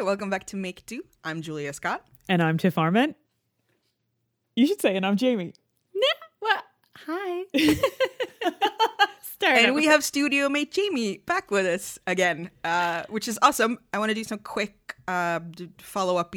Hi, welcome back to Make Do. I'm Julia Scott. And I'm Tiff Arment. You should say, and I'm Jamie. Nah, what? Hi. Start and we have studio mate Jamie back with us again, uh, which is awesome. I want to do some quick uh, follow up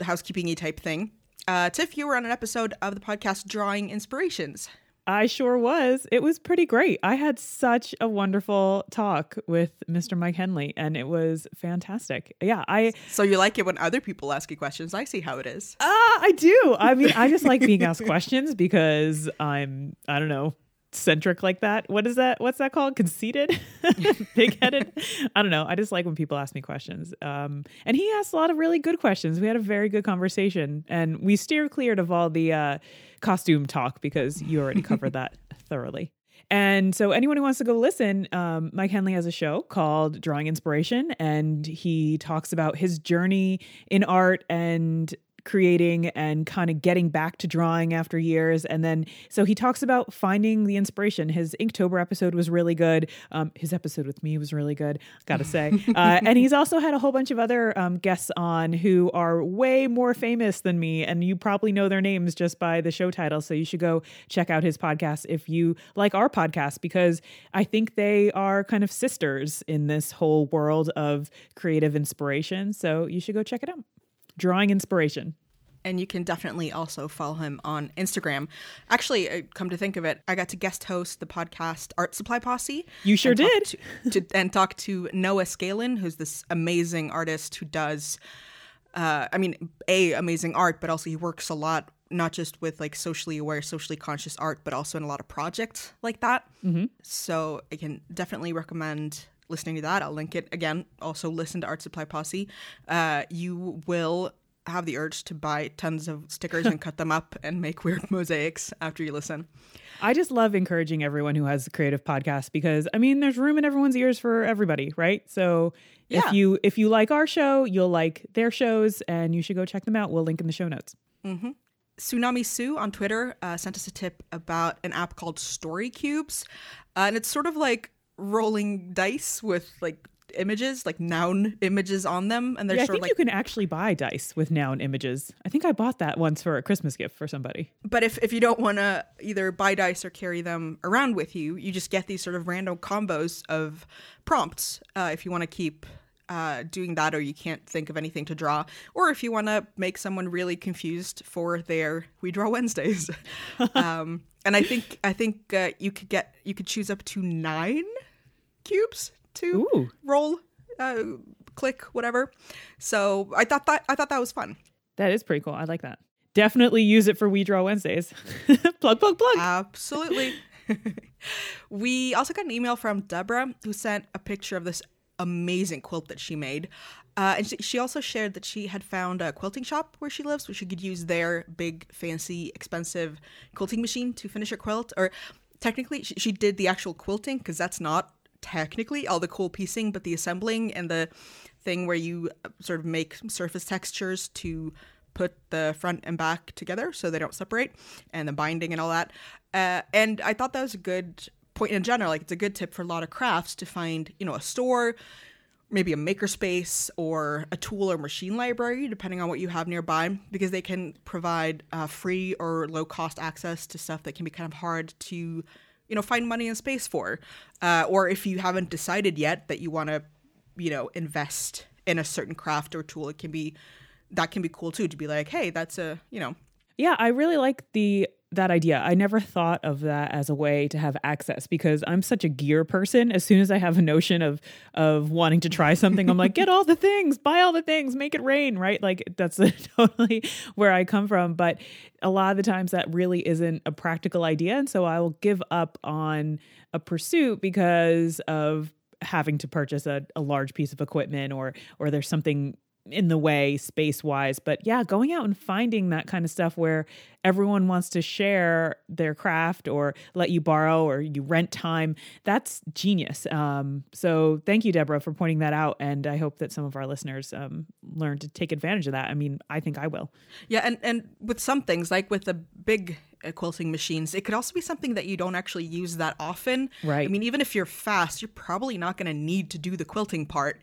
housekeeping y type thing. Uh, Tiff, you were on an episode of the podcast Drawing Inspirations. I sure was. It was pretty great. I had such a wonderful talk with Mr. Mike Henley and it was fantastic. Yeah, I So you like it when other people ask you questions. I see how it is. Uh, I do. I mean, I just like being asked questions because I'm I don't know, centric like that. What is that? What's that called? Conceited, big headed. I don't know. I just like when people ask me questions. Um, and he asked a lot of really good questions. We had a very good conversation, and we steer cleared of all the uh, costume talk because you already covered that thoroughly. And so, anyone who wants to go listen, um, Mike Henley has a show called Drawing Inspiration, and he talks about his journey in art and creating and kind of getting back to drawing after years. And then, so he talks about finding the inspiration. His Inktober episode was really good. Um, his episode with me was really good, gotta say. Uh, and he's also had a whole bunch of other um, guests on who are way more famous than me. And you probably know their names just by the show title. So you should go check out his podcast if you like our podcast, because I think they are kind of sisters in this whole world of creative inspiration. So you should go check it out drawing inspiration. And you can definitely also follow him on Instagram. Actually, uh, come to think of it, I got to guest host the podcast Art Supply Posse. You sure did. To, to, and talk to Noah Scalin, who's this amazing artist who does, uh, I mean, a amazing art, but also he works a lot not just with like socially aware, socially conscious art, but also in a lot of projects like that. Mm-hmm. So I can definitely recommend listening to that. I'll link it again. Also, listen to Art Supply Posse. Uh, you will have the urge to buy tons of stickers and cut them up and make weird mosaics after you listen. I just love encouraging everyone who has a creative podcast because I mean there's room in everyone's ears for everybody, right? So yeah. if you if you like our show, you'll like their shows and you should go check them out. We'll link in the show notes. Mm-hmm. Tsunami Sue on Twitter uh, sent us a tip about an app called Story Cubes, uh, and it's sort of like rolling dice with like images, like noun images on them, and they're yeah, sort I think like, you can actually buy dice with noun images. I think I bought that once for a Christmas gift for somebody. But if if you don't want to either buy dice or carry them around with you, you just get these sort of random combos of prompts. Uh, if you want to keep uh, doing that, or you can't think of anything to draw, or if you want to make someone really confused for their We Draw Wednesdays. um, and I think I think uh, you could get you could choose up to nine cubes to Ooh. roll, uh, click, whatever. So I thought that I thought that was fun. That is pretty cool. I like that. Definitely use it for We Draw Wednesdays. plug, plug, plug. Absolutely. we also got an email from Deborah who sent a picture of this amazing quilt that she made. Uh, and she, also shared that she had found a quilting shop where she lives, where she could use their big, fancy, expensive quilting machine to finish her quilt. Or technically, she, she did the actual quilting because that's not technically all the cool piecing, but the assembling and the thing where you uh, sort of make surface textures to put the front and back together so they don't separate, and the binding and all that. Uh, and I thought that was a good point in general. Like it's a good tip for a lot of crafts to find, you know, a store, maybe a makerspace or a tool or machine library, depending on what you have nearby, because they can provide uh, free or low cost access to stuff that can be kind of hard to you know find money and space for uh, or if you haven't decided yet that you want to you know invest in a certain craft or tool it can be that can be cool too to be like hey that's a you know. Yeah i really like the that idea. I never thought of that as a way to have access because I'm such a gear person. As soon as I have a notion of of wanting to try something, I'm like, get all the things, buy all the things, make it rain, right? Like that's totally where I come from. But a lot of the times that really isn't a practical idea. And so I will give up on a pursuit because of having to purchase a, a large piece of equipment or or there's something in the way space wise but yeah going out and finding that kind of stuff where everyone wants to share their craft or let you borrow or you rent time that's genius. Um, so thank you deborah for pointing that out and i hope that some of our listeners um, learn to take advantage of that. I mean i think i will. Yeah and and with some things like with the big quilting machines it could also be something that you don't actually use that often. Right. i mean even if you're fast you're probably not going to need to do the quilting part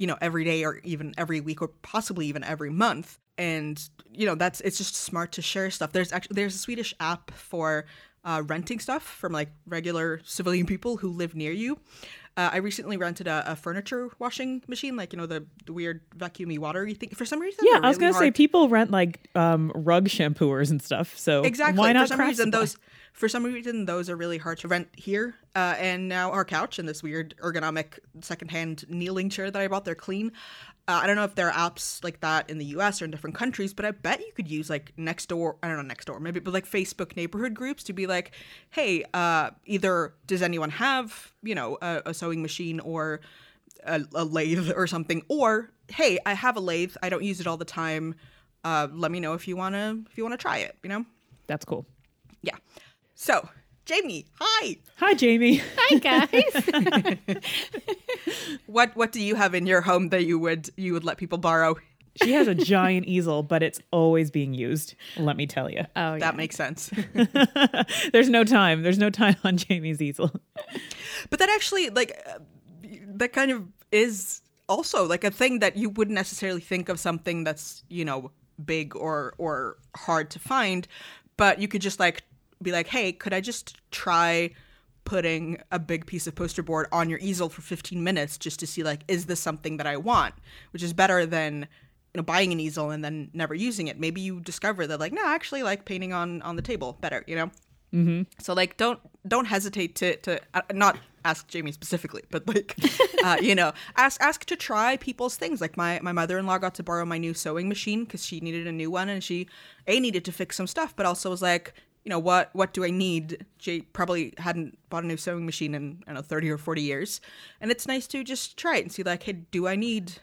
you know, every day or even every week or possibly even every month. And you know, that's it's just smart to share stuff. There's actually there's a Swedish app for uh, renting stuff from like regular civilian people who live near you. Uh, I recently rented a, a, furniture washing machine, like you know the, the weird vacuumy watery thing. For some reason, yeah, I was gonna say people rent like um, rug shampooers and stuff. So exactly, why not for some reason those for some reason those are really hard to rent here. Uh, and now our couch and this weird ergonomic secondhand kneeling chair that I bought, they're clean. Uh, I don't know if there are apps like that in the US or in different countries, but I bet you could use like Nextdoor, I don't know, Nextdoor, maybe, but like Facebook neighborhood groups to be like, hey, uh, either does anyone have, you know, a, a sewing machine or a, a, lathe or something, or hey, I have a lathe, I don't use it all the time. Uh, let me know if you wanna if you wanna try it, you know? That's cool. Yeah. So Jamie, hi. Hi, Jamie. Hi, guys. what what do you have in your home that you would you would let people borrow? She has a giant easel, but it's always being used. Let me tell you. Oh, yeah. that makes sense. There's no time. There's no time on Jamie's easel. But that actually, like, uh, that kind of is also like a thing that you wouldn't necessarily think of something that's you know big or or hard to find, but you could just like be like, hey, could I just try putting a big piece of poster board on your easel for 15 minutes just to see like, is this something that I want? Which is better than you know buying an easel and then never using it. Maybe you discover that like, no, I actually like painting on on the table better. You know. Mm-hmm. So like, don't don't hesitate to to uh, not ask Jamie specifically, but like, uh, you know, ask ask to try people's things. Like my my mother in law got to borrow my new sewing machine because she needed a new one, and she a needed to fix some stuff, but also was like, you know what what do I need? Jay probably hadn't bought a new sewing machine in I don't know thirty or forty years, and it's nice to just try it and see like, hey, do I need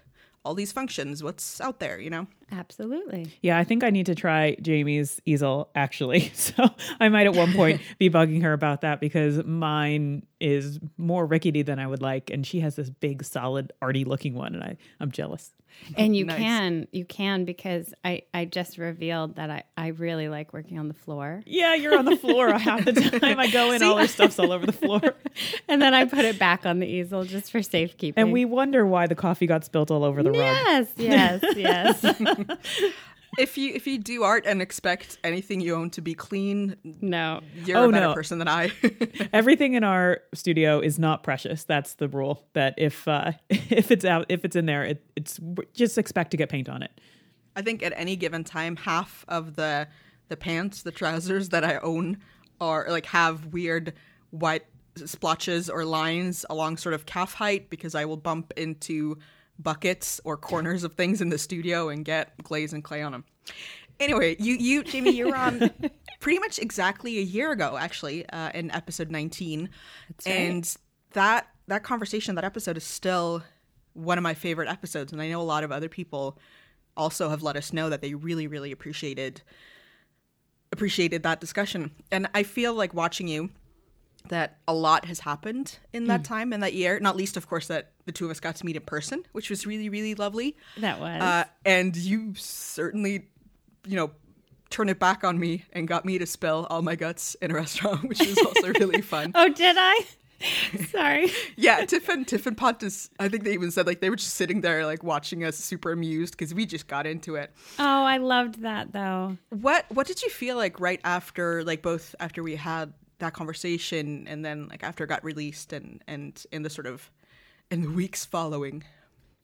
all these functions? What's out there? You know. Absolutely. Yeah, I think I need to try Jamie's easel actually. So I might at one point be bugging her about that because mine is more rickety than I would like, and she has this big, solid, arty looking one, and I I'm jealous. And you Nice. can, you can because I I just revealed that I I really like working on the floor, Yeah, you're on the floor half the time I go in. all her stuff's all over the floor, and then I put it back on the easel just for safekeeping. and we wonder why the coffee got spilt all over the rug. Yes, yes, yes. If you if you do art and expect anything you own to be clean, No. you're Oh, a better no. person than I. Everything in our studio is not precious. That's the rule. That if uh, if it's out, if it's in there, it, it's just expect to get paint on it. I think at any given time, half of the the pants, the trousers that I own are like have weird white splotches or lines along sort of calf height because I will bump into buckets or corners of things in the studio and get glaze and clay on them. Anyway, you you Jamie, you were on pretty much exactly a year ago, actually, uh, in episode nineteen, right. and that that conversation, that episode is still one of my favorite episodes, and I know a lot of other people also have let us know that they really really appreciated appreciated that discussion and i feel like watching you that a lot has happened in that time in that year not least of course that the two of us got to meet in person which was really really lovely That was. uh, and you certainly you know turned it back on me and got me to spill all my guts in a restaurant which was also really fun oh, did I? Sorry. yeah, Tiff and Tiff and Pontus. I think they even said like they were just sitting there like watching us, super amused because we just got into it. Oh, I loved that though. What What did you feel like right after like both after we had that conversation and then like after it got released and and in the sort of in the weeks following?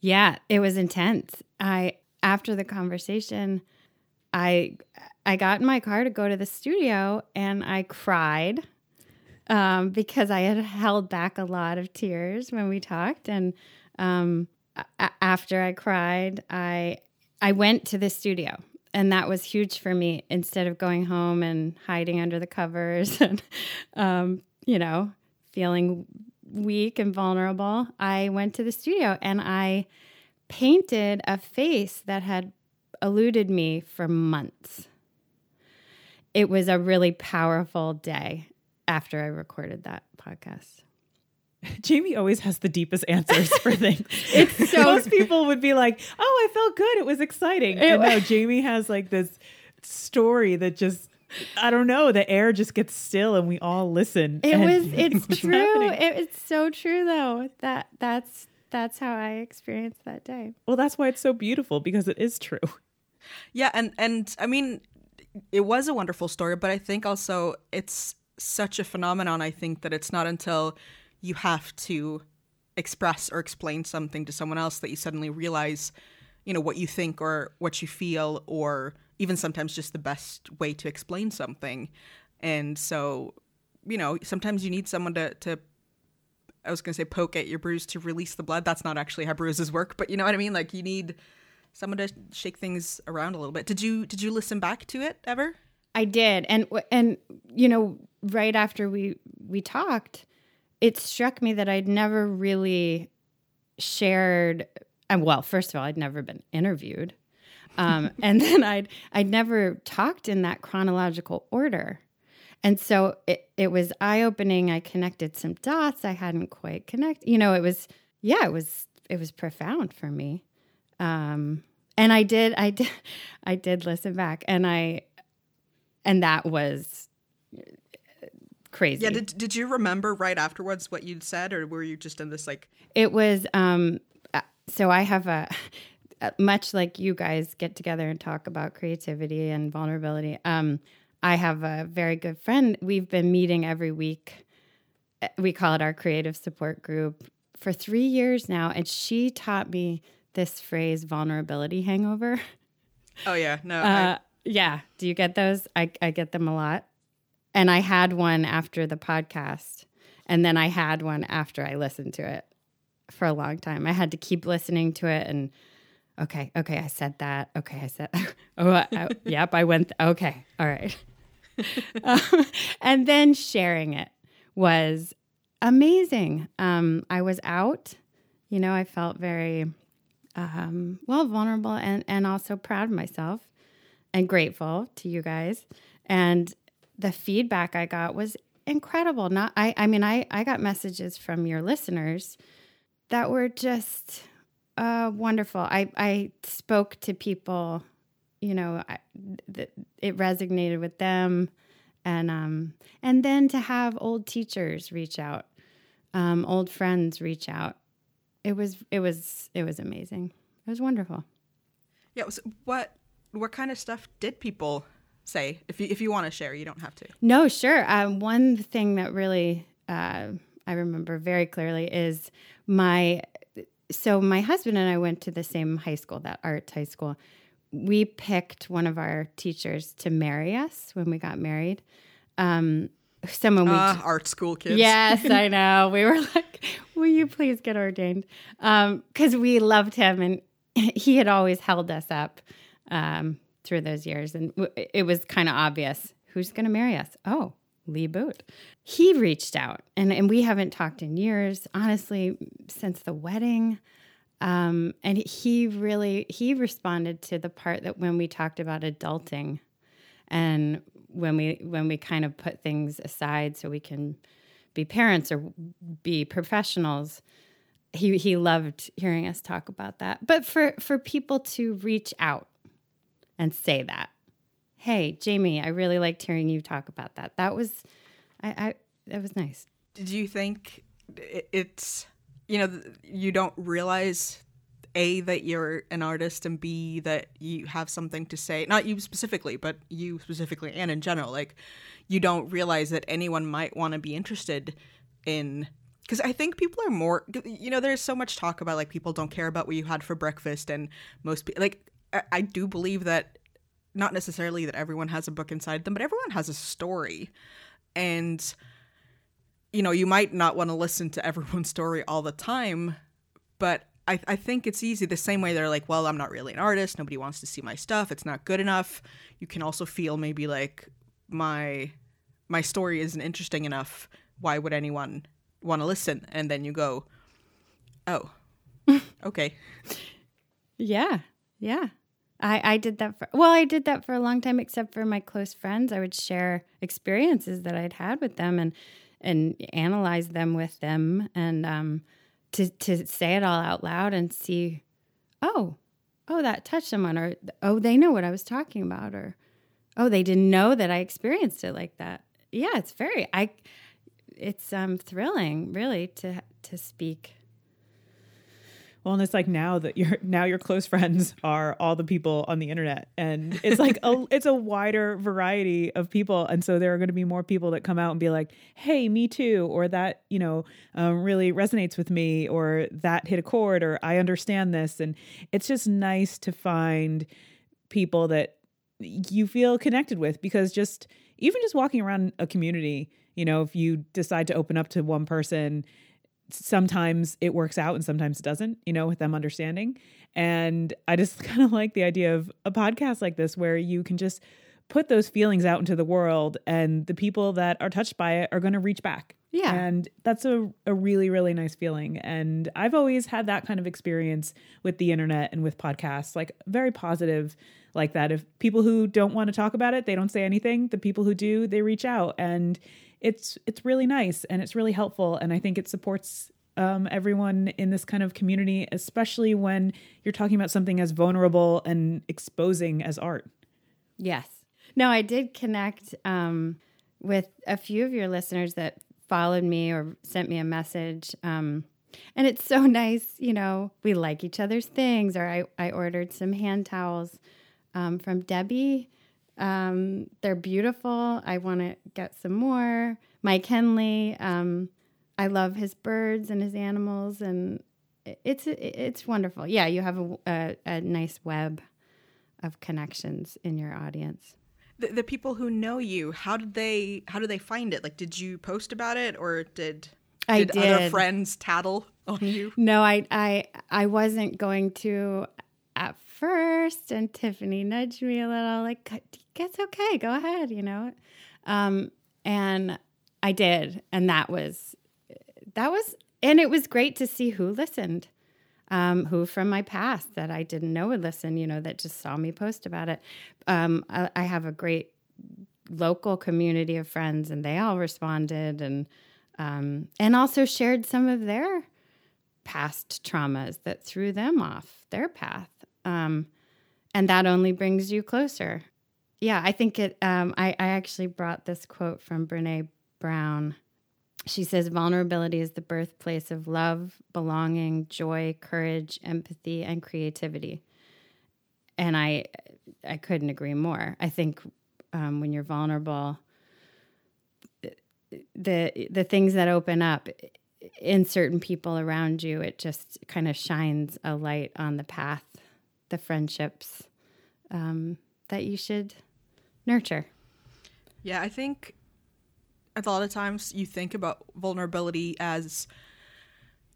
Yeah, it was intense. I after the conversation, I I got in my car to go to the studio and I cried um, because I had held back a lot of tears when we talked. And um, a- after I cried, I I went to the studio, and that was huge for me. Instead of going home and hiding under the covers and um, you know feeling weak and vulnerable, I went to the studio and I painted a face that had eluded me for months. It was a really powerful day after I recorded that podcast. Jamie always has the deepest answers for things. It's so- most people would be like, "Oh, I felt good. It was exciting." and no, Jamie has like this story that just I don't know. The air just gets still, and we all listen. It was it's true. It, it's so true though. That that's that's how I experienced that day. Well, that's why it's so beautiful because it is true. Yeah, and and I mean, it was a wonderful story, but I think also it's such a phenomenon. I think that it's not until you have to express or explain something to someone else that you suddenly realize, you know, what you think or what you feel, or even sometimes just the best way to explain something. And so, you know, sometimes you need someone to to I was going to say poke at your bruise to release the blood. That's not actually how bruises work, but you know what I mean? Like you need someone to shake things around a little bit. Did you did you listen back to it ever? I did. And and you know, right after we we talked, it struck me that I'd never really shared and well, first of all, I'd never been interviewed. Um, and then I'd I'd never talked in that chronological order. And so it, it was eye opening. I connected some dots I hadn't quite connected. You know, it was yeah, it was it was profound for me. Um, and I did I did I did listen back and I and that was crazy. Yeah, did did you remember right afterwards what you'd said or were you just in this like It was um uh, so I have a much like you guys get together and talk about creativity and vulnerability. Um I have a very good friend. We've been meeting every week. We call it our creative support group for three years now. And she taught me this phrase, vulnerability hangover. Oh, yeah. No. Uh, I... Yeah. Do you get those? I, I get them a lot. And I had one after the podcast. And then I had one after I listened to it for a long time. I had to keep listening to it and okay, okay, I said that. Okay, I said, oh, I, yep, I went, th- okay, all right. um, and then sharing it was amazing. Um, I was out, you know, I felt very um, well vulnerable and and also proud of myself and grateful to you guys. And the feedback I got was incredible. Not I I mean I I got messages from your listeners that were just uh, wonderful. I I spoke to people you know, I, th- it resonated with them, and um, and then to have old teachers reach out, um, old friends reach out, it was it was it was amazing. It was wonderful. Yeah. So what what kind of stuff did people say? If you if you want to share, you don't have to. No, sure. Um, one thing that really uh, I remember very clearly is my so my husband and I went to the same high school, that art high school, we picked one of our teachers to marry us when we got married. Um, someone we uh, art school kids. Yes, I know. We were like, "Will you please get ordained?" Because um, we loved him, and he had always held us up um, through those years, and w- it was kind of obvious who's going to marry us. Oh, Lee Boot. He reached out, and and we haven't talked in years, honestly, since the wedding. Um, and he really he responded to the part that when we talked about adulting and when we when we kind of put things aside so we can be parents or be professionals he he loved hearing us talk about that but for for people to reach out and say that. Hey jamie i really liked hearing you talk about that. That was i i that was nice. Did you think it's you know you don't realize a that you're an artist and b that you have something to say? Not you specifically but you specifically and in general. Like you don't realize that anyone might want to be interested in because i think people are more you know there's so much talk about like people don't care about what you had for breakfast and most people like I, do believe that not necessarily that everyone has a book inside them but everyone has a story and you know, you might not want to listen to everyone's story all the time, but I, I think it's easy the same way they're like, well, I'm not really an artist. Nobody wants to see my stuff. It's not good enough. You can also feel maybe like my my story isn't interesting enough. Why would anyone want to listen? And then you go, oh, okay. Yeah, yeah. I, I did that for well, I did that for a long time, except for my close friends. I would share experiences that I'd had with them, and and analyze them with them and um, to to say it all out loud and see, oh, oh, that touched someone, or oh, they know what I was talking about, or oh, they didn't know that I experienced it like that. Yeah, it's very I, it's um thrilling really to to speak Well, and it's like now that your now your close friends are all the people on the internet, and it's like a it's a wider variety of people, and so there are going to be more people that come out and be like, "Hey, me too," or that you know um, really resonates with me, or that hit a chord, or I understand this, and it's just nice to find people that you feel connected with because just even just walking around a community, you know, if you decide to open up to one person sometimes it works out and sometimes it doesn't, you know, with them understanding. And I just kind of like the idea of a podcast like this where you can just put those feelings out into the world and the people that are touched by it are going to reach back. Yeah. And that's a, a really, really nice feeling. And I've always had that kind of experience with the internet and with podcasts, like very positive like that. If people who don't want to talk about it, they don't say anything. The people who do, they reach out. And it's it's really nice and it's really helpful and I think it supports um, everyone in this kind of community, especially when you're talking about something as vulnerable and exposing as art. Yes. No, I did connect um, with a few of your listeners that followed me or sent me a message. Um, and it's so nice, you know, we like each other's things. Or I, I ordered some hand towels um, from Debbie um, they're beautiful. I want to get some more. Mike Henley. Um, I love his birds and his animals, and it's it's wonderful. Yeah, you have a, a, a nice web of connections in your audience. The, the, people who know you, how did they how did they find it? Like, did you post about it, or did did, did. other friends tattle on you? No, I I I wasn't going to at first, and Tiffany nudged me a little, like, it's okay, go ahead, you know. Um, and I did, and that was that was, and it was great to see who listened, um, who from my past that I didn't know would listen, you know, that just saw me post about it. Um, I, I have a great local community of friends, and they all responded, and um, and also shared some of their past traumas that threw them off their path. Um, and that only brings you closer. Yeah, I think it. Um, I, I actually brought this quote from Brene Brown. She says, Vulnerability is the birthplace of love, belonging, joy, courage, empathy, and creativity. And I, I couldn't agree more. I think um, when you're vulnerable, the the things that open up in certain people around you, it just kind of shines a light on the path the friendships um, that you should nurture. Yeah, I think a lot of times you think about vulnerability as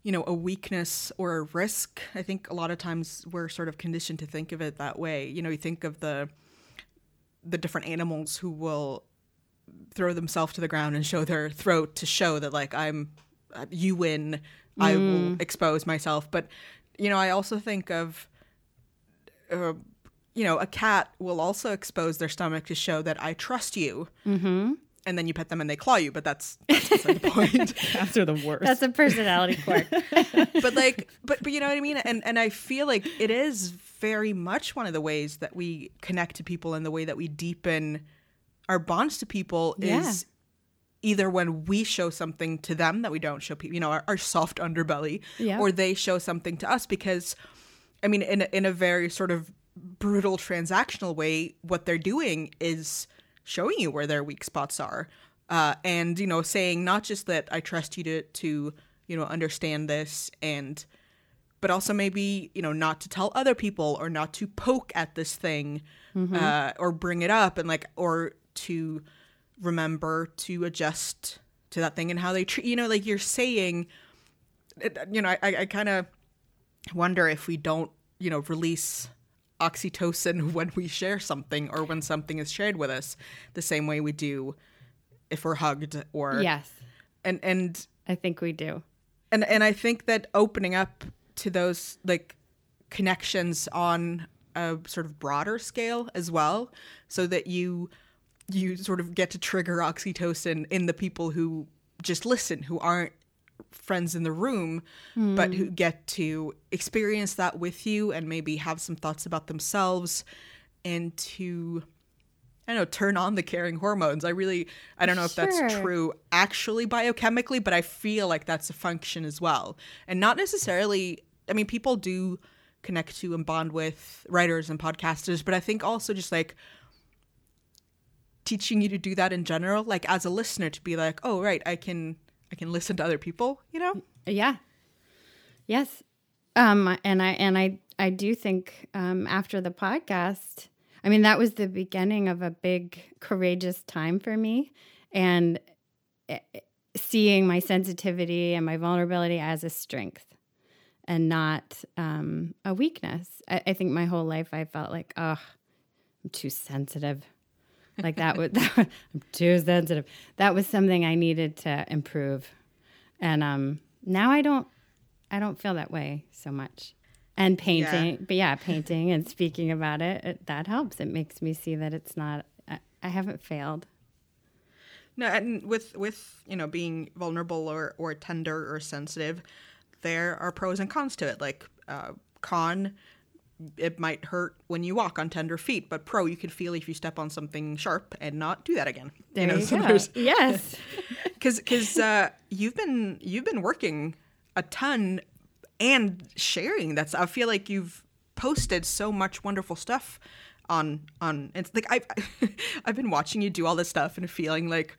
you know a weakness or a risk i think a lot of times we're sort of conditioned to think of it that way you know you think of the the different animals who will throw themselves to the ground and show their throat to show that like i'm you win mm. i will mm. expose myself but you know i also think of uh, you know, a cat will also expose their stomach to show that I trust you. Mm-hmm. And then you pet them and they claw you, but that's, that's the point. Cats are the worst. That's a personality quirk. but like, but but you know what I mean. And and I feel like it is very much one of the ways that we connect to people and the way that we deepen our bonds to people yeah. is either when we show something to them that we don't show people, you know, our, our soft underbelly, yeah. or they show something to us because I mean, in a, in a very sort of brutal transactional way, what they're doing is showing you where their weak spots are, uh, and you know, saying not just that I trust you to to you know understand this and but also maybe you know not to tell other people or not to poke at this thing mm-hmm. uh, or bring it up and like or to remember to adjust to that thing and how they treat you know like you're saying you know i, I kind of wonder if we don't, you know, release oxytocin when we share something or when something is shared with us the same way we do if we're hugged or Yes. And and I think we do. And and I think that opening up to those like connections on a sort of broader scale as well so that you you sort of get to trigger oxytocin in the people who just listen who aren't friends in the room, mm. but who get to experience that with you and maybe have some thoughts about themselves and to I don't know, turn on the caring hormones. I really I don't know if that's true actually biochemically, but I feel like that's a function as well. And not necessarily I mean, people do connect to and bond with writers and podcasters, but I think also just like teaching you to do that in general, like as a listener to be like, oh right, I can I can listen to other people, you know? Yeah. Yes. Um, and I and I I do think um, after the podcast, I mean that was the beginning of a big courageous time for me, and eh, seeing my sensitivity and my vulnerability as a strength and not um, a weakness. I, I, think my whole life I felt like, oh, I'm too sensitive. Like that was I'm too sensitive. That was something I needed to improve, and um, now I don't I don't feel that way so much. And painting, yeah. but yeah, painting and speaking about it, it, that helps. It makes me see that it's not. I, I haven't failed. No, and with with you know being vulnerable or or tender or sensitive, there are pros and cons to it. Like uh, con, it might hurt when you walk on tender feet, but pro, you can feel if you step on something sharp and not do that again. There you know, you so go. Yes, because because uh, you've been you've been working a ton and sharing that I feel like you've posted so much wonderful stuff on on it's like I've I've been watching you do all this stuff and feeling like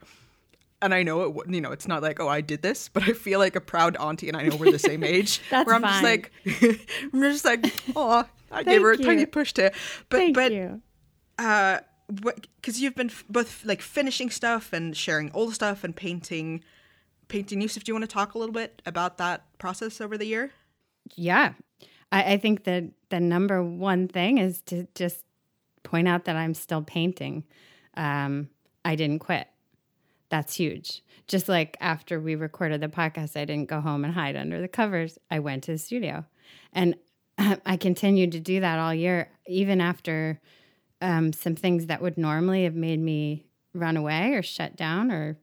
and I know it you know it's not like oh I did this but I feel like a proud auntie and I know we're the same age That's where I'm fine. just like I'm just like oh I gave her a you. tiny push to but Thank but you. uh because you've been f- both like finishing stuff and sharing old stuff and painting painting new stuff do you want to talk a little bit about that process over the year yeah. I, I think that the number one thing is to just point out that I'm still painting. Um, I didn't quit. That's huge. Just like after we recorded the podcast, I didn't go home and hide under the covers. I went to the studio. And I continued to do that all year, even after um, some things that would normally have made me run away or shut down or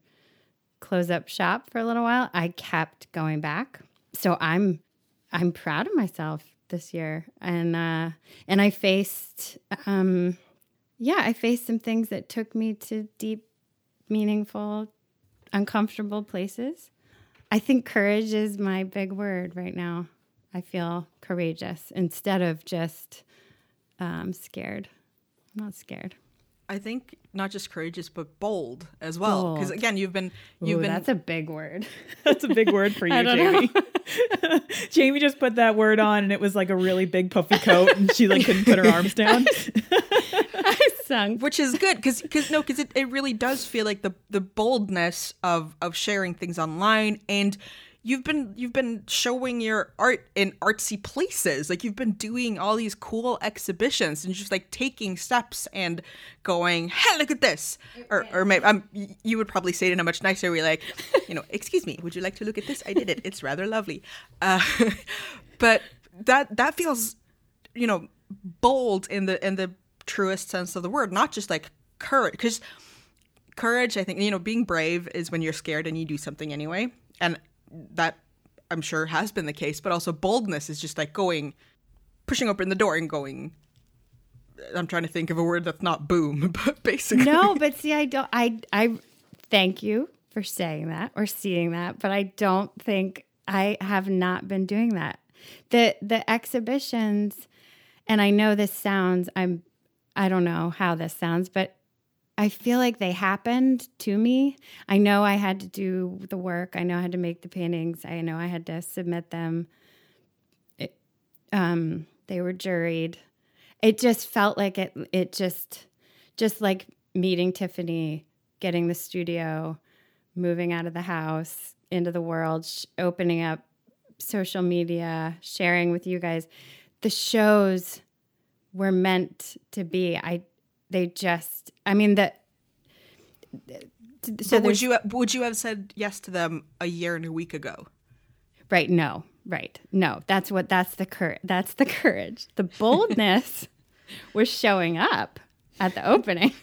close up shop for a little while. I kept going back. So I'm I'm proud of myself this year, and uh, and I faced, um, yeah, I faced some things that took me to deep, meaningful, uncomfortable places. I think courage is my big word right now. I feel courageous instead of just um, scared. I'm not scared. I think not just courageous but bold as well. Because again, you've been you've Ooh, been that's a big word. That's a big word for you, Jamie. Jamie just put that word on and it was like a really big puffy coat and she like couldn't put her arms down. I sung. which is good because because no because it, it really does feel like the the boldness of of sharing things online and you've been you've been showing your art in artsy places. Like you've been doing all these cool exhibitions and just like taking steps and going hey look at this. Or or maybe um, you would probably say it in a much nicer way like you know excuse me would you like to look at this? I did it. It's rather lovely. Uh, but that that feels you know bold in the in the truest sense of the word not just like courage because courage i think you know being brave is when you're scared and you do something anyway. And that i'm sure has been the case but also boldness is just like going pushing open the door and going i'm trying to think of a word that's not boom but basically no, but see, I don't. I I thank you for saying that or seeing that, but I don't think I have not been doing that. The the exhibitions, and I know this sounds. I'm. I don't know how this sounds, but I feel like they happened to me. I know I had to do the work. I know I had to make the paintings. I know I had to submit them. It, um, they were juried. It just felt like it. It just, just like meeting Tiffany, getting the studio, moving out of the house into the world, sh- opening up social media, sharing with you guys. The shows were meant to be. I they just I mean that so would you would you have said yes to them a year and a week ago? Right no right no that's what that's the courage that's the courage. The boldness was showing up at the opening.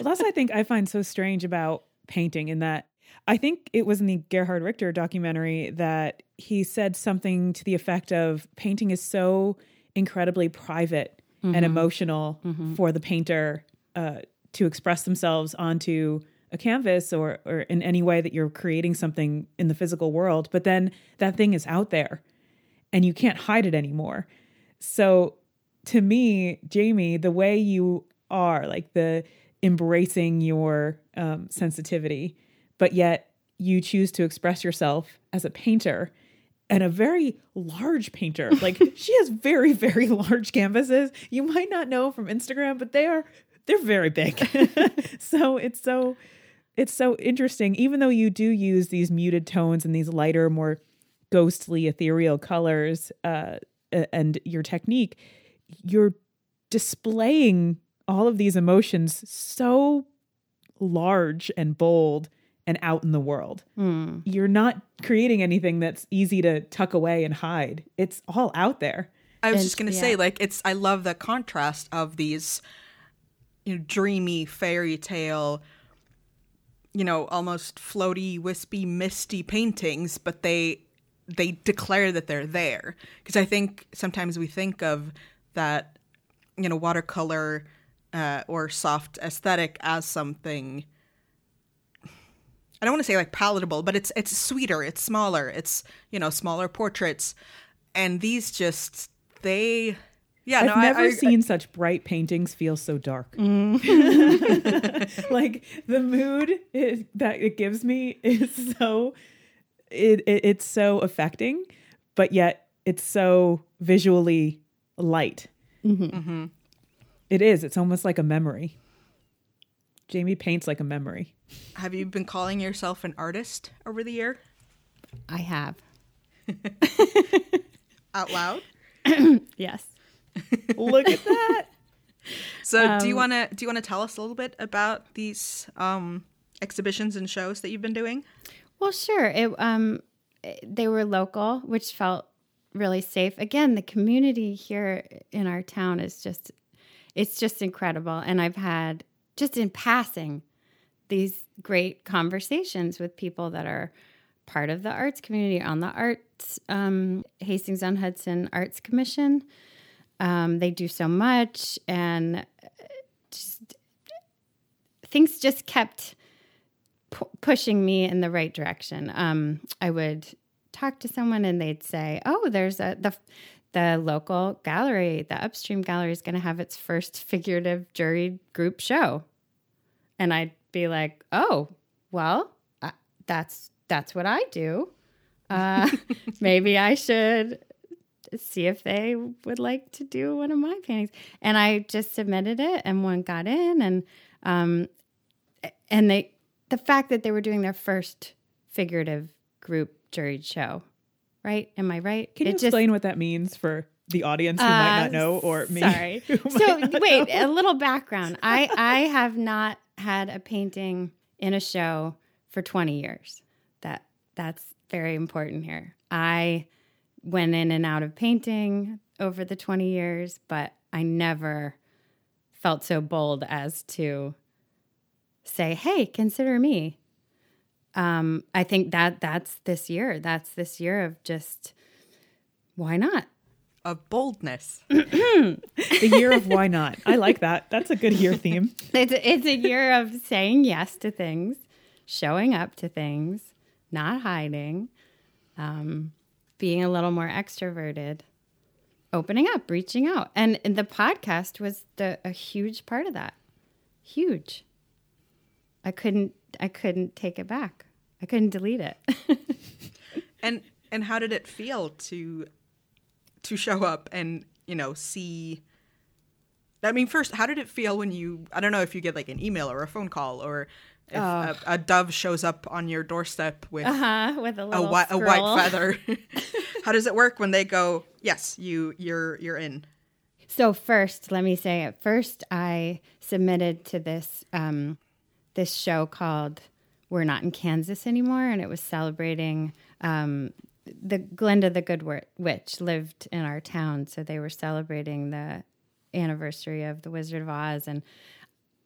Well, that's I think I find so strange about painting in that I think it was in the Gerhard Richter documentary that he said something to the effect of painting is so incredibly private and emotional for the painter uh, to express themselves onto a canvas or, or in any way that you're creating something in the physical world. But then that thing is out there. and you can't hide it anymore. So to me, Jamie, the way you are, like the embracing your um, sensitivity, but yet you choose to express yourself as a painter and a very large painter. Like she has very, very large canvases. You might not know from Instagram, but they are they're very big. so it's so it's so interesting. Even though you do use these muted tones and these lighter, more ghostly, ethereal colors, uh, and your technique, you're displaying all of these emotions so large and bold and out in the world. Mm. You're not creating anything that's easy to tuck away and hide. It's all out there. I was And- just gonna yeah. say, like, it's I love the contrast of these, you know, dreamy fairy tale, you know, almost floaty, wispy, misty paintings, but they they declare that they're there. Because I think sometimes we think of that, you know, watercolor uh, or soft aesthetic as something. I don't want to say like palatable, but it's it's sweeter, it's smaller, it's you know smaller portraits, and these just they, yeah, I've no, never I, seen such bright paintings feel so dark. like the mood it, that it gives me is so it, it it's so affecting, but yet it's so visually light. Mm-hmm. It is. It's almost like a memory. Jamie paints like a memory. Have you been calling yourself an artist over the year I have. out loud? Yes. Look at that. So do you Um, want to do you want to tell us a little bit about these um, exhibitions and shows that you've been doing? Well, sure. It um, they were local, which felt really safe. Again, the community here in our town is just, it's just incredible. And I've had just in passing these great conversations with people that are part of the arts community on the arts um, Hastings on Hudson Arts Commission. Um, they do so much, and uh, just things just kept pu- pushing me in the right direction. Um, I would talk to someone and they'd say, "Oh, there's a the the local gallery, the Upstream Gallery is going to have its first figurative jury group show," and I'd be like, "Oh, well, uh, that's that's what I do. Uh, maybe I should." See if they would like to do one of my paintings, and I just submitted it, and one got in, and um, and they the fact that they were doing their first figurative group juried show right am i right Can you It just- explain what that means for the audience who might Uh, not know or me? sorry so wait know? a little background i i have not had a painting in a show for 20 years. That that's very important here. I went in and out of painting over the 20 years but i never felt so bold as to say hey consider me. Um i think that that's this year. That's this year of just why not Of boldness. the year of why not. I like that. That's a good year theme. It's a, it's a year of saying yes to things, showing up to things, not hiding, um, being a little more extroverted, opening up, reaching out, and, and the podcast was the a huge part of that. Huge. I couldn't I couldn't take it back. I couldn't delete it. And and how did it feel to to show up and you know see? I mean, first, how did it feel when you? I don't know if you get like an email or a phone call or if a, a dove shows up on your doorstep with uh-huh, with a a, a white feather. how does it work when they go? Yes, you you're you're in. So first, let me say at first I submitted to this um, this show called "We're Not in Kansas Anymore," and it was celebrating um, the Glinda the Good Witch lived in our town, so they were celebrating the anniversary of the Wizard of Oz. And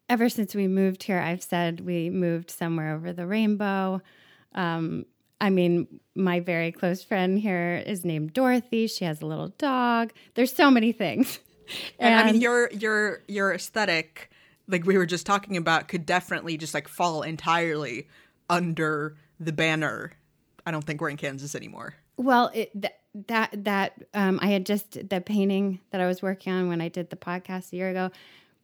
ever since we moved here, I've said we moved somewhere over the rainbow. Um, I mean, my very close friend here is named Dorothy. She has a little dog. There's so many things. And, I mean, your your your aesthetic, like we were just talking about, could definitely just like fall entirely under the banner. I don't think we're in Kansas anymore. Well, it, th- that that um, I had just the painting that I was working on when I did the podcast a year ago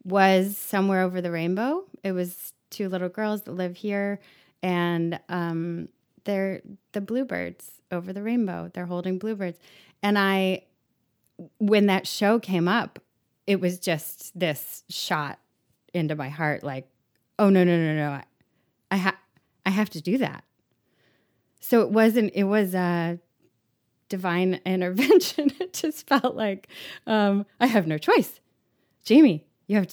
was somewhere over the rainbow. It was two little girls that live here, and um, they're the bluebirds over the rainbow. They're holding bluebirds, and I, when that show came up, it was just this shot into my heart, like, oh no no no no, I, I I have to do that. So it wasn't. It was a divine intervention. it just felt like um, I have no choice. Jamie, you have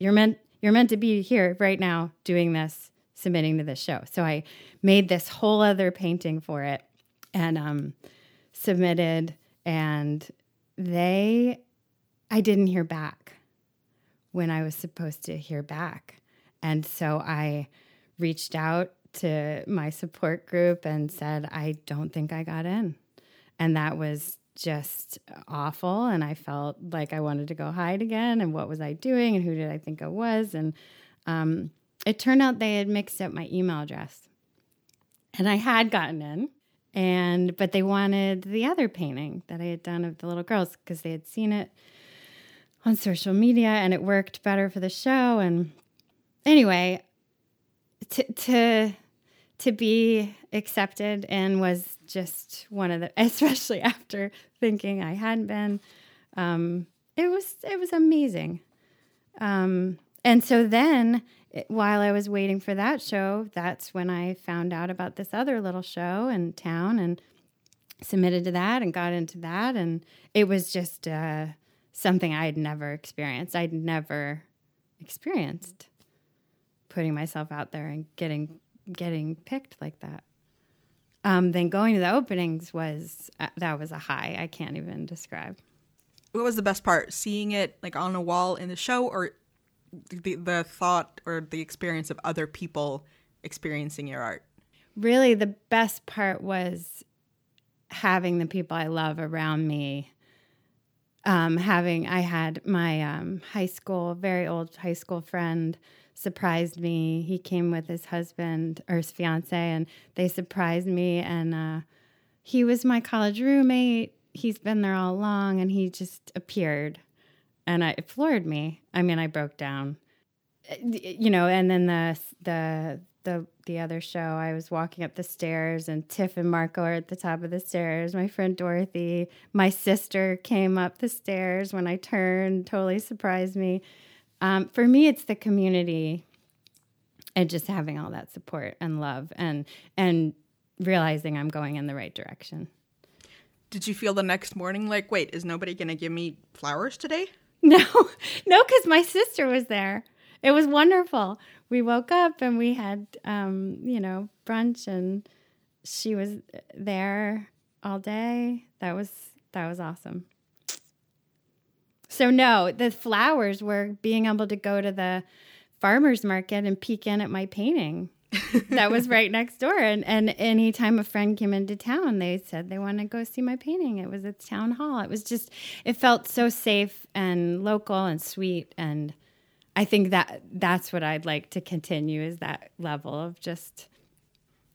you're meant you're meant to be here right now doing this, submitting to this show. So I made this whole other painting for it and um, submitted, and they I didn't hear back when I was supposed to hear back, and so I reached out to my support group and said, I don't think I got in. And that was just awful. And I felt like I wanted to go hide again. And what was I doing? And who did I think I was? And um, it turned out they had mixed up my email address. And I had gotten in. And but they wanted the other painting that I had done of the little girls because they had seen it on social media and it worked better for the show. And anyway, to to to be accepted and was just one of the especially after thinking I hadn't been. Um, it was it was amazing. Um, and so then it, while I was waiting for that show that's when I found out about this other little show in town and submitted to that and got into that. And it was just uh, something I had never experienced. I'd never experienced putting myself out there and getting getting picked like that. Um, then going to the openings was uh, that was a high I can't even describe. What was the best part? Seeing it like on a wall in the show, or the the thought or the experience of other people experiencing your art? Really, the best part was having the people I love around me. Um, having I had my um, high school, very old high school friend surprised me. He came with his husband or his fiance, and they surprised me. And uh, he was my college roommate. He's been there all along, and he just appeared, and I, it floored me. I mean, I broke down, you know. And then the the the the other show, I was walking up the stairs, and Tiff and Marco are at the top of the stairs. My friend Dorothy, my sister came up the stairs when I turned, totally surprised me um, for me, it's the community and just having all that support and love and and realizing I'm going in the right direction. Did you feel the next morning like, wait, is nobody going to give me flowers today? No, no, because my sister was there. It was wonderful. We woke up and we had, um, you know, brunch, and she was there all day. That was that was awesome. So no, the flowers were being able to go to the farmers market and peek in at my painting. that was right next door. And and anytime a friend came into town, they said they want to go see my painting. It was at town hall. It was just it felt so safe and local and sweet and I think that that's what I'd like to continue is that level of just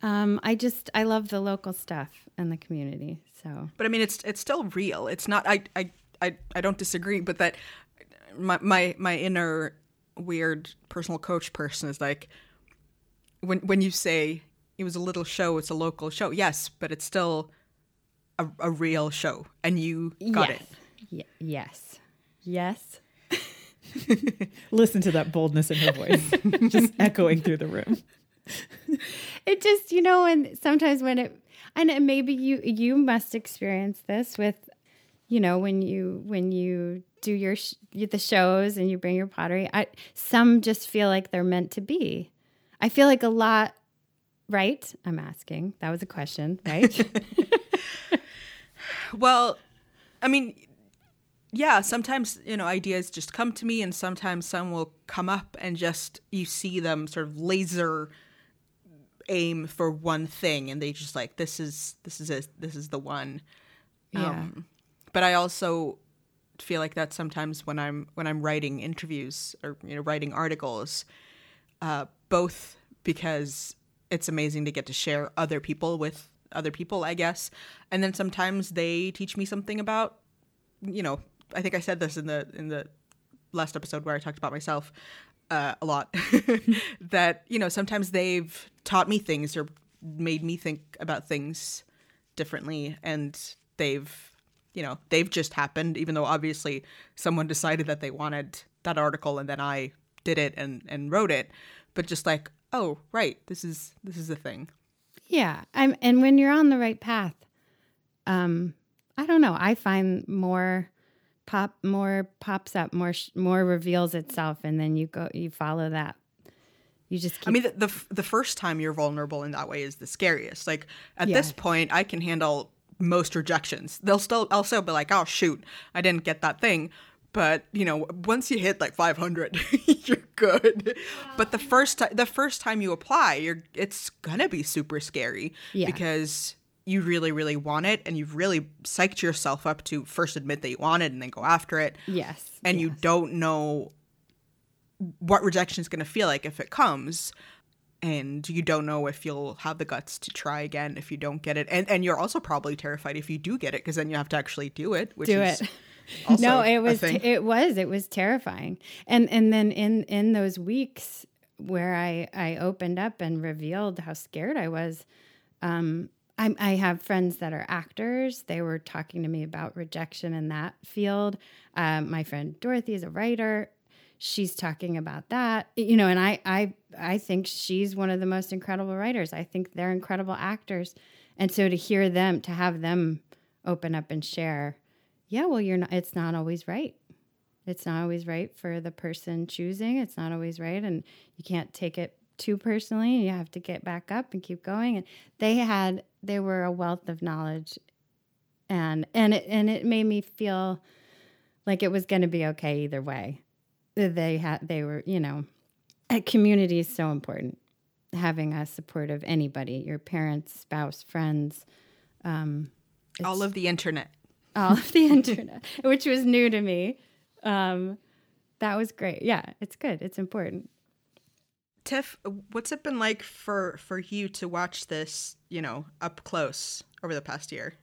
um, I just I love the local stuff and the community. So But I mean it's it's still real. It's not I I I, I don't disagree, but that my, my my inner weird personal coach person is like when when you say it was a little show, it's a local show. Yes, but it's still a, a real show, and you got yes. it. Y- yes, yes. Listen to that boldness in her voice, just echoing through the room. It just, you know, and sometimes when it, and maybe you you must experience this with you know when you when you do your sh- the shows and you bring your pottery I, some just feel like they're meant to be. I feel like a lot right? I'm asking. That was a question right? Well, I mean, yeah, sometimes, you know, ideas just come to me and sometimes some will come up and just you see them sort of laser aim for one thing and they just like this is this is it, this is the one. yeah. Um, but I also feel like that sometimes when I'm when I'm writing interviews or you know writing articles, uh, both because it's amazing to get to share other people with other people, I guess. And then sometimes they teach me something about, you know, I think I said this in the in the last episode where I talked about myself uh, a lot. that you know sometimes they've taught me things or made me think about things differently, and they've you know they've just happened. Even though obviously someone decided that they wanted that article, and then I did it and and wrote it, but just like oh right, this is this is a thing. Yeah, I'm, and when you're on the right path, um, I don't know. I find more pop, more pops up, more sh- more reveals itself, and then you go, you follow that. You just. Keep, I mean, the, the the first time you're vulnerable in that way is the scariest. Like at Yeah. this point, I can handle most rejections. They'll still also be like, "Oh shoot, I didn't get that thing." But you know, once you hit like 500, you're good. But the first time, the first time you apply, you're it's gonna be super scary Yeah. because you really, really want it, and you've really psyched yourself up to first admit that you want it and then go after it yes, and you don't know what rejection is going to feel like if it comes and you don't know if you'll have the guts to try again if you don't get it and and you're also probably terrified if you do get it because then you have to actually do it which do is it. also no, it was thing. it was it was terrifying. And and then in in those weeks where I I opened up and revealed how scared I was, um, I, I have friends that are actors. They were talking to me about rejection in that field. Um, my friend Dorothy is a writer. She's talking about that, you know, and I, I, I think she's one of the most incredible writers. I think they're incredible actors, and so to hear them, to have them open up and share, yeah, well, you're not. It's not always right. It's not always right for the person choosing. It's not always right, and you can't take it too personally. You have to get back up and keep going. And they had they were a wealth of knowledge, and and it and it made me feel like it was going to be okay either way. They had they were you know, a community is so important. Having a support of anybody, your parents, spouse, friends, um, all of the internet all of the internet, which was new to me. Um, that was great. Yeah, it's good. It's important. tiff what's it been like for for you to watch this you know up close over the past year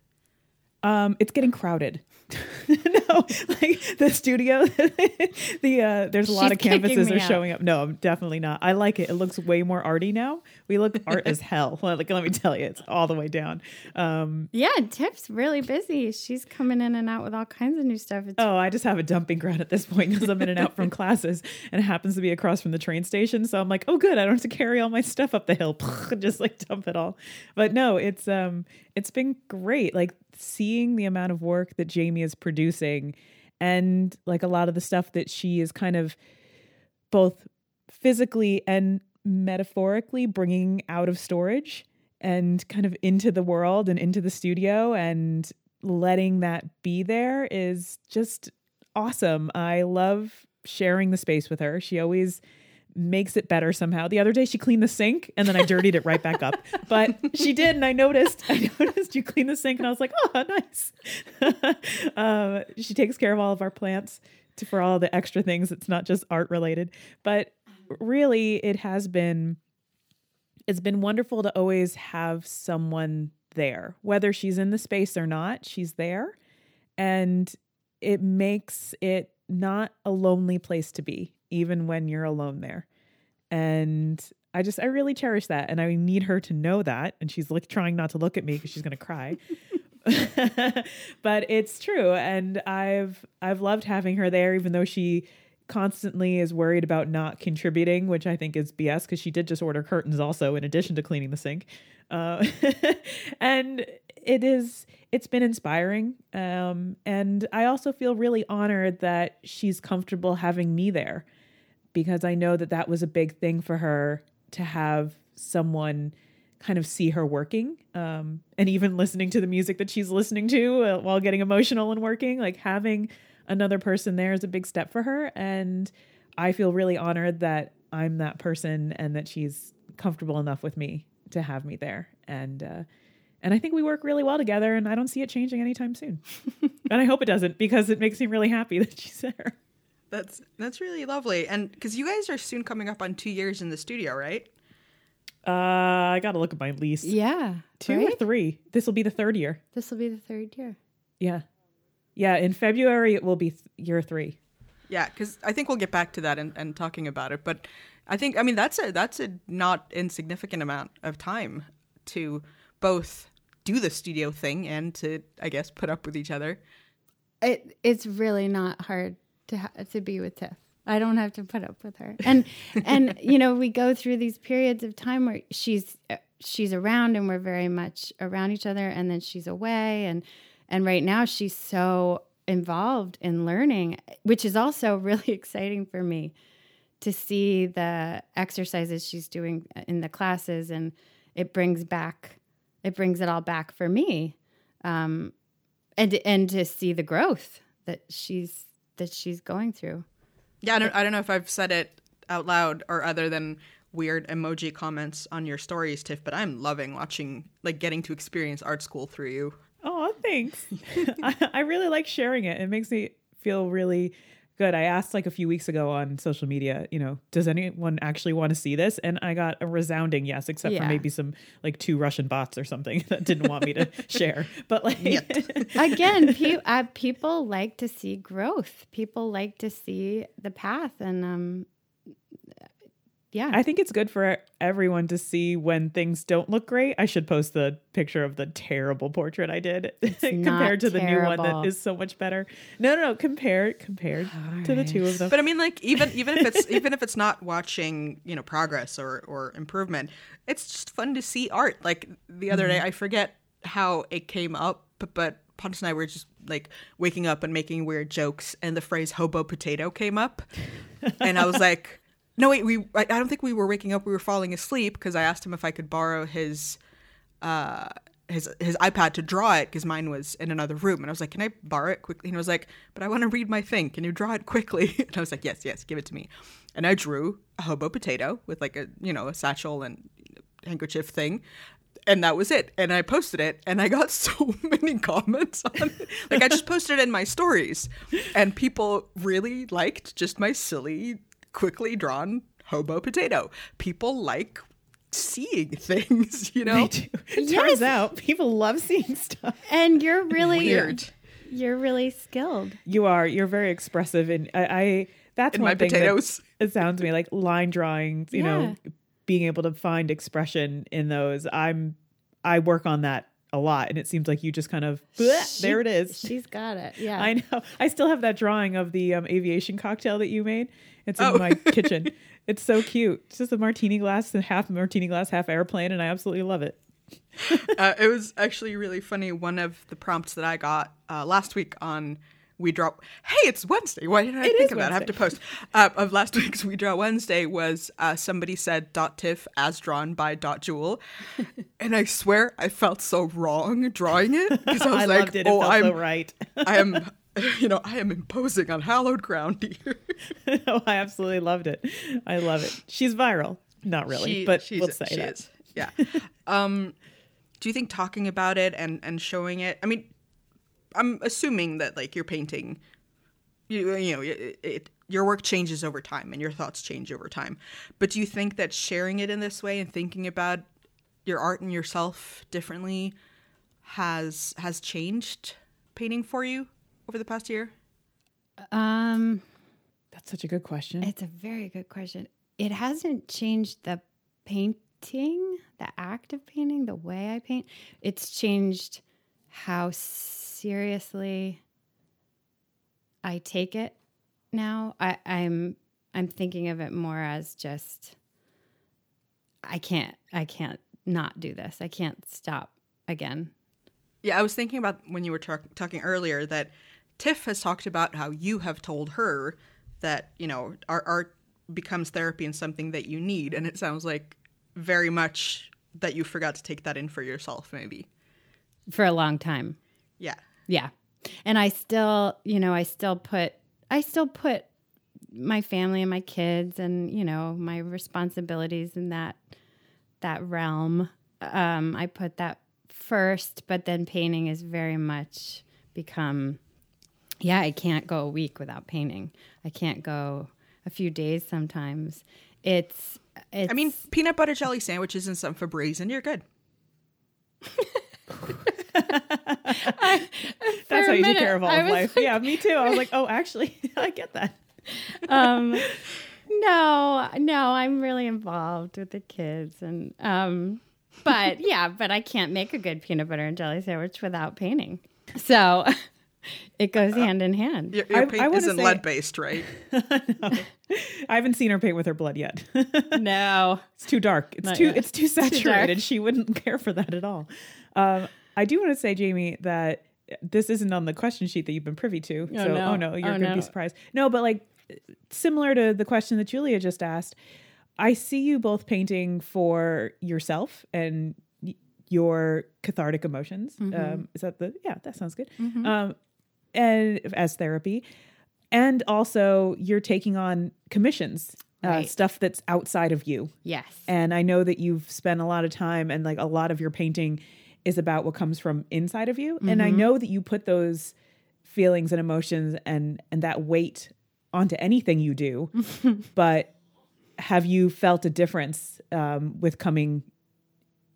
Um, it's getting crowded. no, like the studio, the uh, there's a lot of canvases are out. showing up. No, I'm definitely not. I like it. It looks way more arty now. We look art as hell. Like let me tell you, it's all the way down. Um, Yeah, Tiff's really busy. She's coming in and out with all kinds of new stuff. It's, oh, I just have a dumping ground at this point because I'm in and out from classes, and it happens to be across from the train station. So I'm like, oh, good. I don't have to carry all my stuff up the hill. just like dump it all. But no, it's um, it's been great. Like seeing the amount of work that Jamie is producing, and like a lot of the stuff that she is kind of both physically and metaphorically bringing out of storage and kind of into the world and into the studio and letting that be there is just awesome. I love sharing the space with her. She always makes it better somehow. The other day she cleaned the sink and then I dirtied it right back up. But she did and I noticed I noticed you clean the sink and I was like, "Oh, nice." um, she takes care of all of our plants to, for all the extra things. It's not just art related. But really it has been it's been wonderful to always have someone there, whether she's in the space or not, she's there. And it makes it not a lonely place to be, even when you're alone there. And I just, I really cherish that. And I need her to know that. And she's like trying not to look at me because she's going to cry. but it's true. And I've, I've loved having her there, even though she constantly is worried about not contributing, which I think is BS because she did just order curtains also in addition to cleaning the sink. Uh, and it is it's been inspiring. Um, and I also feel really honored that she's comfortable having me there because I know that that was a big thing for her to have someone kind of see her working um, and even listening to the music that she's listening to while getting emotional and working. Like having another person there is a big step for her and i feel really honored that i'm that person and that she's comfortable enough with me to have me there. And uh, and i think we work really well together and i don't see it changing anytime soon. And i hope it doesn't because it makes me really happy that she's there that's that's really lovely and because you guys are soon coming up on two years in the studio right Uh, I got to look at my lease. Yeah. Two or three. This will be the third year. This will be the third year. Yeah. Yeah. In February, it will be th- year three. Yeah, because I think we'll get back to that and, and talking about it. But I think I mean that's a that's a not insignificant amount of time to both do the studio thing and to I guess put up with each other. It it's really not hard to ha- to be with Tiff. I don't have to put up with her. And and you know, we go through these periods of time where she's uh, she's around and we're very much around each other and then she's away and and right now she's so involved in learning, which is also really exciting for me to see the exercises she's doing in the classes and it brings back it brings it all back for me um, and and to see the growth that she's that she's going through Yeah, I don't I don't know if I've said it out loud or other than weird emoji comments on your stories, Tiff, but I'm loving watching like getting to experience art school through you. Oh, thanks. I, I really like sharing it. It makes me feel really good. I asked like a few weeks ago on social media, you know, does anyone actually want to see this? And I got a resounding yes, except Yeah. for maybe some like two Russian bots or something that didn't want me to share. But like, again pe- uh, people like to see growth people like to see the path and um yeah I think it's good for everyone to see when things don't look great. I should post the picture of the terrible portrait I did compared not to the new one that is so much better. No, no, no, compare compared compared to the two of them. But I mean, like even even if it's even if it's not watching, you know, progress or or improvement, it's just fun to see art. Like the other day, mm-hmm. I forget how it came up, but, but Pontus and I were just like waking up and making weird jokes, and the phrase "hobo potato" came up, and I was like, "No, wait, we I, I don't think we were waking up. We were falling asleep because I asked him if I could borrow his." uh his his iPad to draw it because mine was in another room, and I was like, "Can I borrow it quickly?" And he was like, "But I want to read my thing. Can you draw it quickly?" And I was like, "Yes, yes, give it to me." And I drew a hobo potato with like a you know a satchel and handkerchief thing, and that was it. And I posted it, and I got so many comments on it. Like I just posted it in my stories, and people really liked just my silly, quickly drawn hobo potato. People like seeing things, you know. They do. It turns out people love seeing stuff. and you're really Weird. you're really skilled You are. You're very expressive, and I. I that's In one my thing potatoes. That, it sounds to me like line drawings. You know, being able to find expression in those. I'm. I work on that a lot, and it seems like you just kind of bleh, there it is. she's got it yeah I know. I still have that drawing of the um, aviation cocktail that you made. It's in Oh. my kitchen. It's so cute. It's just a martini glass and half martini glass, half airplane, and I absolutely love it. uh, it was actually really funny. One of the prompts that I got uh, last week on We Draw. Hey, it's Wednesday. Why didn't I It think of that? I have to post. Uh, of last week's We Draw Wednesday was uh, somebody said dot tiff as drawn by dot jewel, and I swear I felt so wrong drawing it because I was I like, it. It oh, I'm, so right. I am, you know, I am imposing on hallowed ground here. oh, I absolutely loved it. I love it. She's viral. Not really, She- but she's- we'll say she that. is. Yeah. um, do you think talking about it and and showing it? I mean, I'm assuming that like you're painting, you you know, it, it your work changes over time and your thoughts change over time. But do you think that sharing it in this way and thinking about your art and yourself differently has has changed painting for you over the past year? um That's such a good question. It's a very good question. It hasn't changed the painting, the act of painting, the way I paint. It's changed how seriously I take it now. I, I'm I'm thinking of it more as just I can't I can't not do this. I can't stop again. Yeah, I was thinking about when you were talk- talking earlier that Tiff has talked about how you have told her that, you know, our art becomes therapy and something that you need. And it sounds like very much that you forgot to take that in for yourself, maybe. For a long time. Yeah. Yeah. And I still, you know, I still put I still put my family and my kids and, you know, my responsibilities in that that realm. Um I put that first, but then painting is very much become yeah, I can't go a week without painting. I can't go a few days sometimes. it's it's I mean, peanut butter jelly sandwiches and some Febreze, and you're good. That's how a you take care of all I of was life. Yeah, me too. I was like, oh, actually, I get that. um no no i'm really involved with the kids and um but yeah but i can't make a good peanut butter and jelly sandwich without painting so it goes hand in hand Your, your I- paint I isn't say- lead based, right? I haven't seen her paint with her blood yet. no It's too dark. It's Not too yet. it's too saturated. she wouldn't care for that at all. Um, I do want to say, Jamie, that this isn't on the question sheet that you've been privy to. Oh, so, no. oh no, you're Oh, going to no. be surprised. No, but like similar to the question that Julia just asked, I see you both painting for yourself and your cathartic emotions. Mm-hmm. Um, is that the? Yeah, that sounds good. Um, and as therapy, and also you're taking on commissions, uh, Right. stuff that's outside of you. yes And I know that you've spent a lot of time and like a lot of your painting is about what comes from inside of you. And I know that you put those feelings and emotions and and that weight onto anything you do. but have you felt a difference um, with coming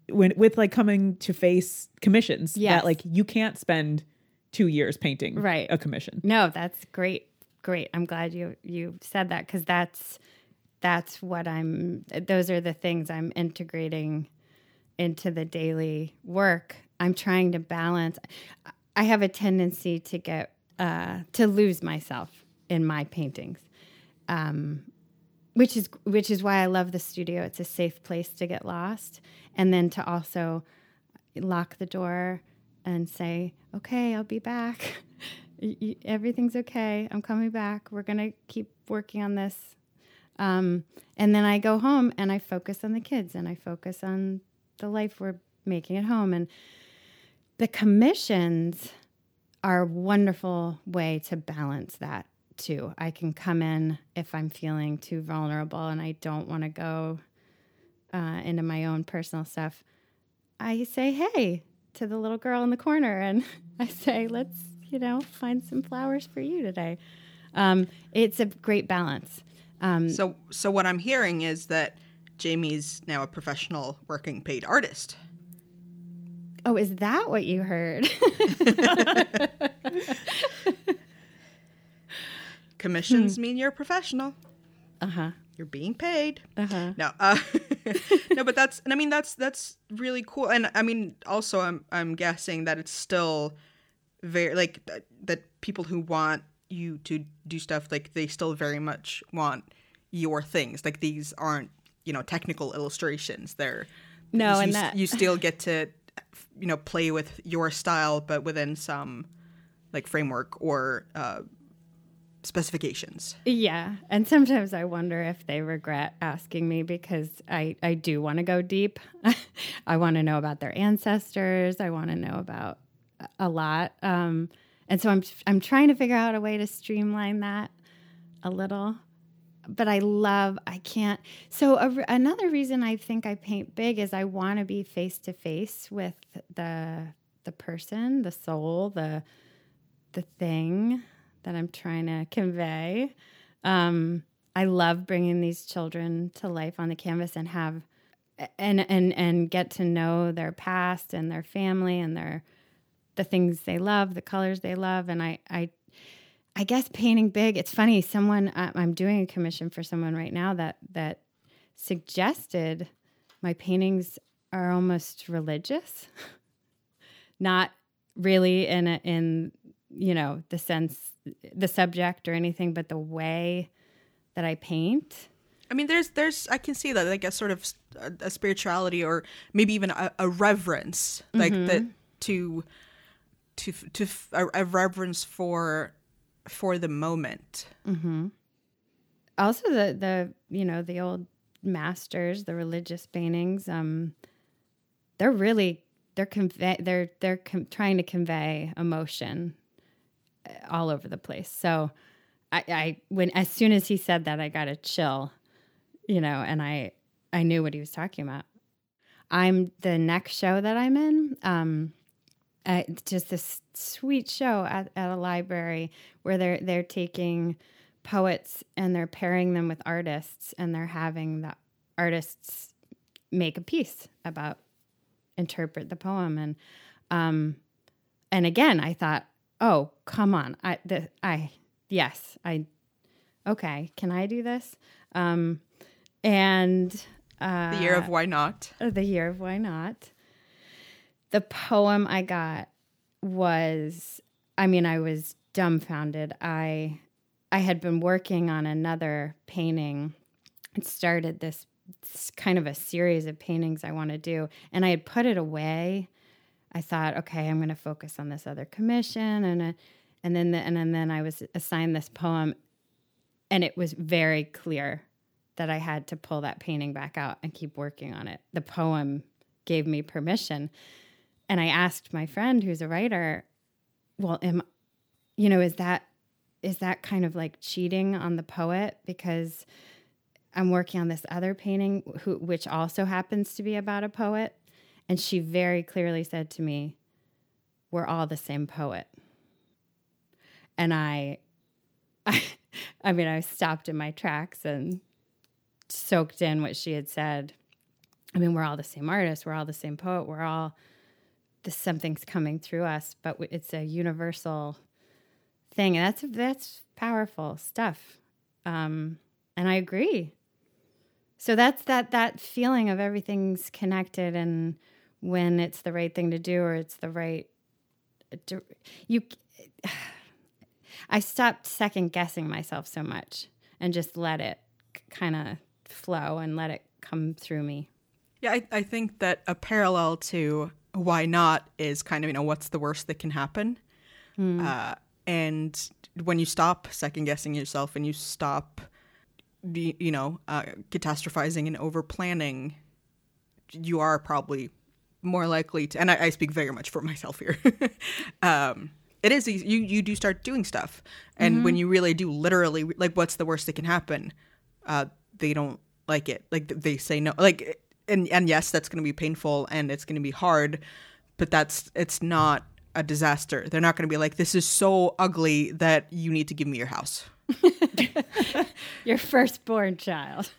when with like coming to face commissions Yes. that like you can't spend two years painting Right. a commission. No, that's great. Great. I'm glad you you said that because that's that's what I'm. Those are the things I'm integrating into the daily work. I'm trying to balance. I have a tendency to get uh, to lose myself in my paintings, um, which is which is why I love the studio. It's a safe place to get lost, and then to also lock the door and say, "Okay, I'll be back. Everything's okay. I'm coming back. We're gonna keep working on this." Um, and then I go home and I focus on the kids and I focus on the life we're making at home. And the commissions are a wonderful way to balance that too. I can come in if I'm feeling too vulnerable and I don't want to go uh, into my own personal stuff. I say, hey, to the little girl in the corner, and I say, let's, you know, find some flowers for you today. Um, it's a great balance. Um, So, so what I'm hearing is that Jamie's now a professional working paid artist. oh, is that what you heard? Commissions Hmm. mean you're a professional. uh huh. You're being paid. Uh huh. No, uh, no, but that's and I mean that's that's really cool. And I mean also I'm I'm guessing that it's still very like that, that people who want you to do stuff like they still very much want your things. Like these aren't you know technical illustrations. They're No, you, and that- you still get to you know play with your style, but within some like framework or uh, specifications. Yeah, and sometimes I wonder if they regret asking me because I I do want to go deep. I want to know about their ancestors. I want to know about a lot. Um, and so I'm I'm trying to figure out a way to streamline that a little. But I love I can't. So a, another reason I think I paint big is I want to be face to face with the the person, the soul, the the thing that I'm trying to convey. Um, I love bringing these children to life on the canvas and have and and and get to know their past and their family and their the things they love, the colors they love, and I I I guess painting big. It's funny. Someone I'm doing a commission for someone right now that that suggested my paintings are almost religious, not really in a, in you know the sense the subject or anything, but the way that I paint. I mean, there's, there's, I can see that, like a sort of a spirituality or maybe even a, a reverence, like that to, to, to, f- a, a reverence for, for the moment. also the the you know the old masters the religious paintings um they're really they're convey they're they're com- trying to convey emotion all over the place. So i i when as soon as he said that i got a chill you know and i i knew what he was talking about. I'm the next show that i'm in um uh, just this sweet show at, at a library where they're they're taking poets and they're pairing them with artists and they're having the artists make a piece about interpret the poem. And um and again I thought oh come on I the I yes I okay can I do this um and uh The year of why not? the year of why not the poem I got was I mean I was dumbfounded I I had been working on another painting and started this, this kind of a series of paintings I want to do. And I had put it away. I thought, okay, I'm going to focus on this other commission, and uh, and then the, and, and then I was assigned this poem, and it was very clear that I had to pull that painting back out and keep working on it. The poem gave me permission, and I asked my friend, who's a writer, well, am you know, is that is that kind of like cheating on the poet because I'm working on this other painting who, which also happens to be about a poet and she very clearly said to me we're all the same poet and I I, I mean I stopped in my tracks and soaked in what she had said I mean we're all the same artist we're all the same poet we're all this something's coming through us but it's a universal thing. And that's that's powerful stuff. Um, and I agree. So that's that that feeling of everything's connected, and when it's the right thing to do or it's the right you. I stopped second guessing myself so much and just let it kind of flow and let it come through me. Yeah, I, I think that a parallel to why not is kind of, you know, what's the worst that can happen? Mm. Uh, and when you stop second guessing yourself and you stop you know uh, catastrophizing and over planning you are probably more likely to and i, I speak very much for myself here um, it is easy. you you do start doing stuff and mm-hmm. when you really do literally like what's the worst that can happen uh, they don't like it like they say no like and and yes that's going to be painful and it's going to be hard but that's it's not a disaster. They're not going to be like, this is so ugly that you need to give me your house. your firstborn child.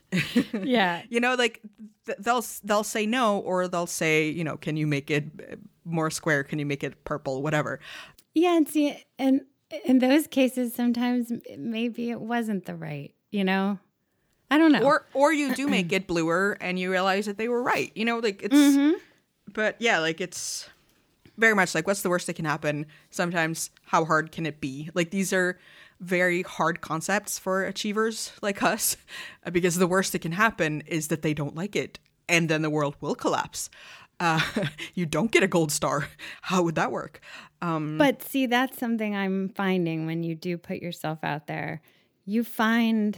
yeah. you know, like they'll they'll say no, or they'll say, you know, can you make it more square? Can you make it purple? Whatever. Yeah, and see, and in those cases, sometimes maybe it wasn't the right. You know, I don't know. Or or you do make it bluer, and you realize that they were right. You know, like it's. Mm-hmm. But yeah, like it's very much like what's the worst that can happen sometimes how hard can it be like these are very hard concepts for achievers like us because the worst that can happen is that they don't like it and then the world will collapse. Uh, you don't get a gold star. How would that work? Um, but see that's something i'm finding when you do put yourself out there. You find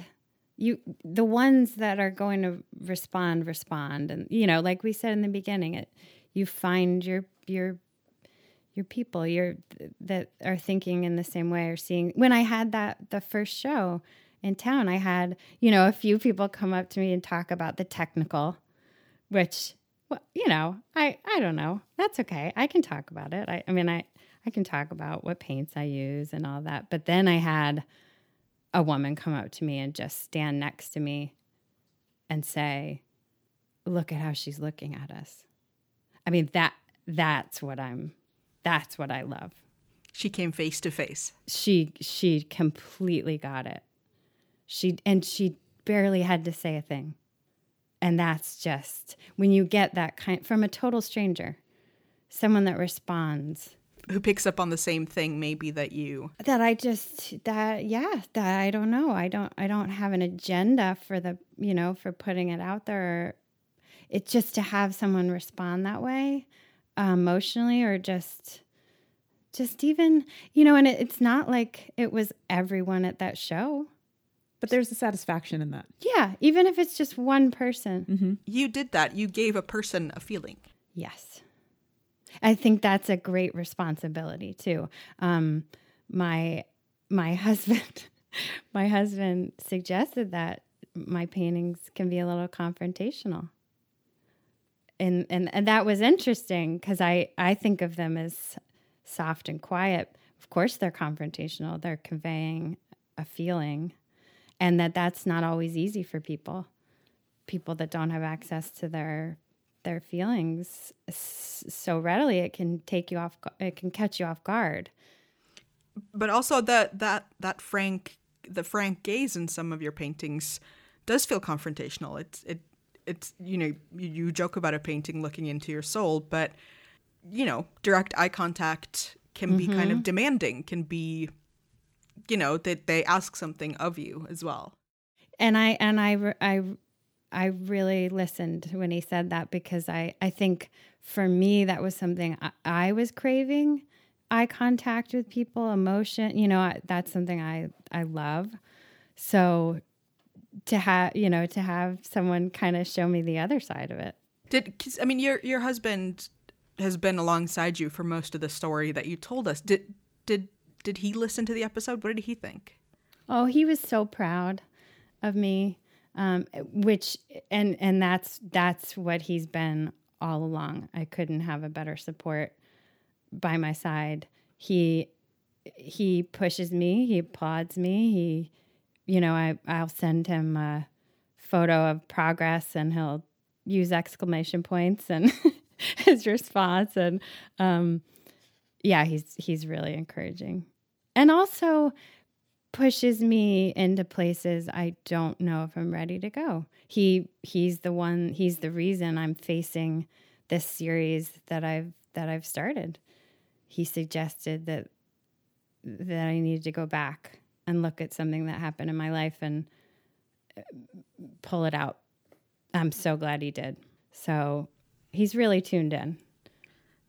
you the ones that are going to respond respond. And you know like we said in the beginning it you find your your your people you're that are thinking in the same way or seeing when i had that the first show in town i had you know a few people come up to me and talk about the technical which well, you know i i don't know. That's okay. I can talk about it. I, I mean i i can talk about what paints i use and all that. But then i had a woman come up to me and just stand next to me and say look at how she's looking at us. I mean that that's what i'm that's what I love. She came face to face. She she completely got it. She and she barely had to say a thing. And that's just when you get that kind from a total stranger, someone that responds who picks up on the same thing maybe that you that I just that yeah that I don't know I don't I don't have an agenda for the you know for putting it out there it's just to have someone respond that way emotionally or just just even you know and it, it's not like it was everyone at that show. But there's a satisfaction in that. Yeah even if it's just one person. Mm-hmm. you did that. You gave a person a feeling. Yes. I think that's a great responsibility too. Um my my husband my husband suggested that my paintings can be a little confrontational and and, and that was interesting because I I think of them as soft and quiet. Of course, they're confrontational. They're conveying a feeling, and that that's not always easy for people people that don't have access to their their feelings so readily it can take you off it can catch you off guard but also that that that frank the frank gaze in some of your paintings does feel confrontational it's it it's you know you, you joke about a painting looking into your soul but you know direct eye contact can be kind of mm-hmm. demanding can be you know that they ask something of you as well. And I and I I I really listened when he said that because I I think for me that was something I, I was craving eye contact with people emotion you know I, that's something I I love. So to have you know to have someone kind of show me the other side of it did i mean your your husband has been alongside you for most of the story that you told us did did did he listen to the episode what did he think Oh, he was so proud of me, um, which and and that's that's what he's been all along. I couldn't have a better support by my side. He he pushes me, he applauds me. He, you know, I I'll send him a photo of progress, and he'll use exclamation points and his response, and um, yeah, he's he's really encouraging, and also pushes me into places I don't know if I'm ready to go. He he's the one he's the reason I'm facing this series that I've that I've started. He suggested that that I needed to go back and look at something that happened in my life and uh, pull it out. I'm so glad he did. So he's really tuned in.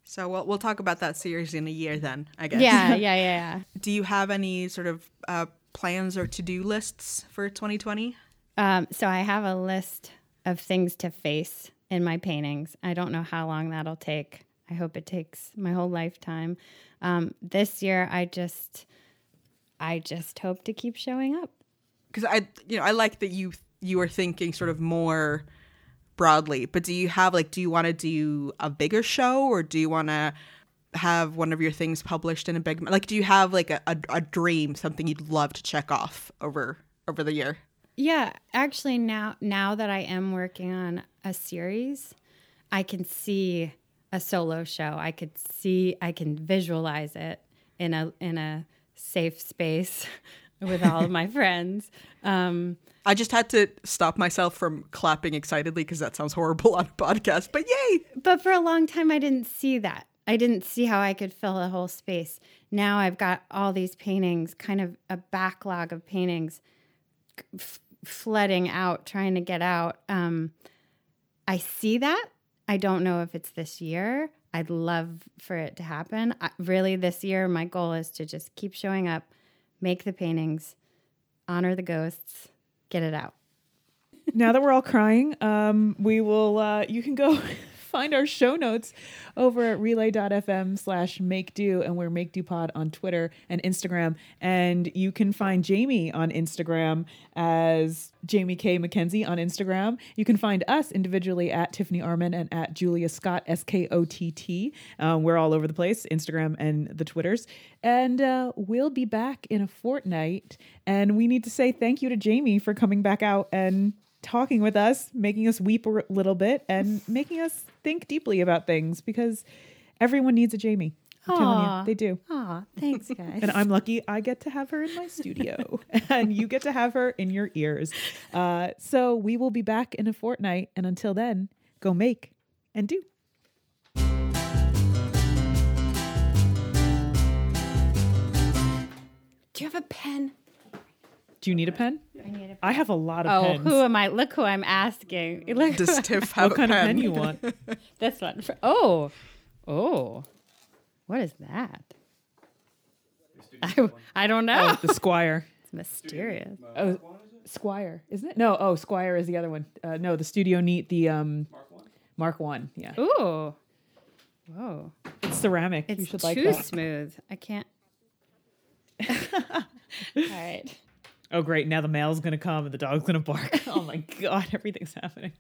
so we'll, we'll talk about that series in a year then i guess Yeah, yeah, yeah, yeah. do you have any sort of uh, plans or to-do lists for 2020 Um, so I have a list of things to face in my paintings. I don't know how long that'll take. I hope it takes my whole lifetime. Um, this year, I just, I just hope to keep showing up. because i you know i like that you you are thinking sort of more broadly but do you have like do you want to do a bigger show or do you want to have one of your things published in a big like do you have like a, a, a dream something you'd love to check off over over the year Yeah, actually, now now that I am working on a series, I can see a solo show. I could see, I can visualize it in a in a safe space with all of my friends. Um, i just had to stop myself from clapping excitedly because that sounds horrible on a podcast but yay! But for a long time i didn't see that. I didn't see how i could fill a whole space. Now i've got all these paintings kind of a backlog of paintings f- flooding out trying to get out. Um, i see that. I don't know if it's this year i'd love for it to happen I, really this year my goal is to just keep showing up make the paintings honor the ghosts get it out now that we're all crying, um, we will. Uh, you can go find our show notes over at relay.fm slash make do, and we're make do pod on Twitter and Instagram. And you can find Jamie on Instagram as Jamie K McKenzie on Instagram. You can find us individually at Tiffany Arment and at Julia Skott S K O T T. Um, we're all over the place, Instagram and the Twitters. And uh, we'll be back in a fortnight. And we need to say thank you to Jamie for coming back out and talking with us, making us weep a little bit, and making us think deeply about things because everyone needs a Jamie. I'm telling you, they do. Aw, thanks guys And I'm lucky I get to have her in my studio, and you get to have her in your ears. Uh, so we will be back in a fortnight, and until then, go make and do. do you have a pen Do you need a pen? I need a I have a lot of Oh, pens. who am I? Look who I'm asking. Look, does tiff have what a kind of pen? pen you want? this one. Oh, oh, what is that? I, I don't know. the Squire. It's mysterious. Oh, Squire, isn't it? No, oh, Squire is the other one. Uh, no, the Studio Neat, the um, Mark One. Mark One, yeah. Ooh, whoa! It's ceramic. It's you should like too that. smooth. I can't. All right. Oh, great! Now the mail's gonna come and the dog's gonna bark. oh my god, everything's happening.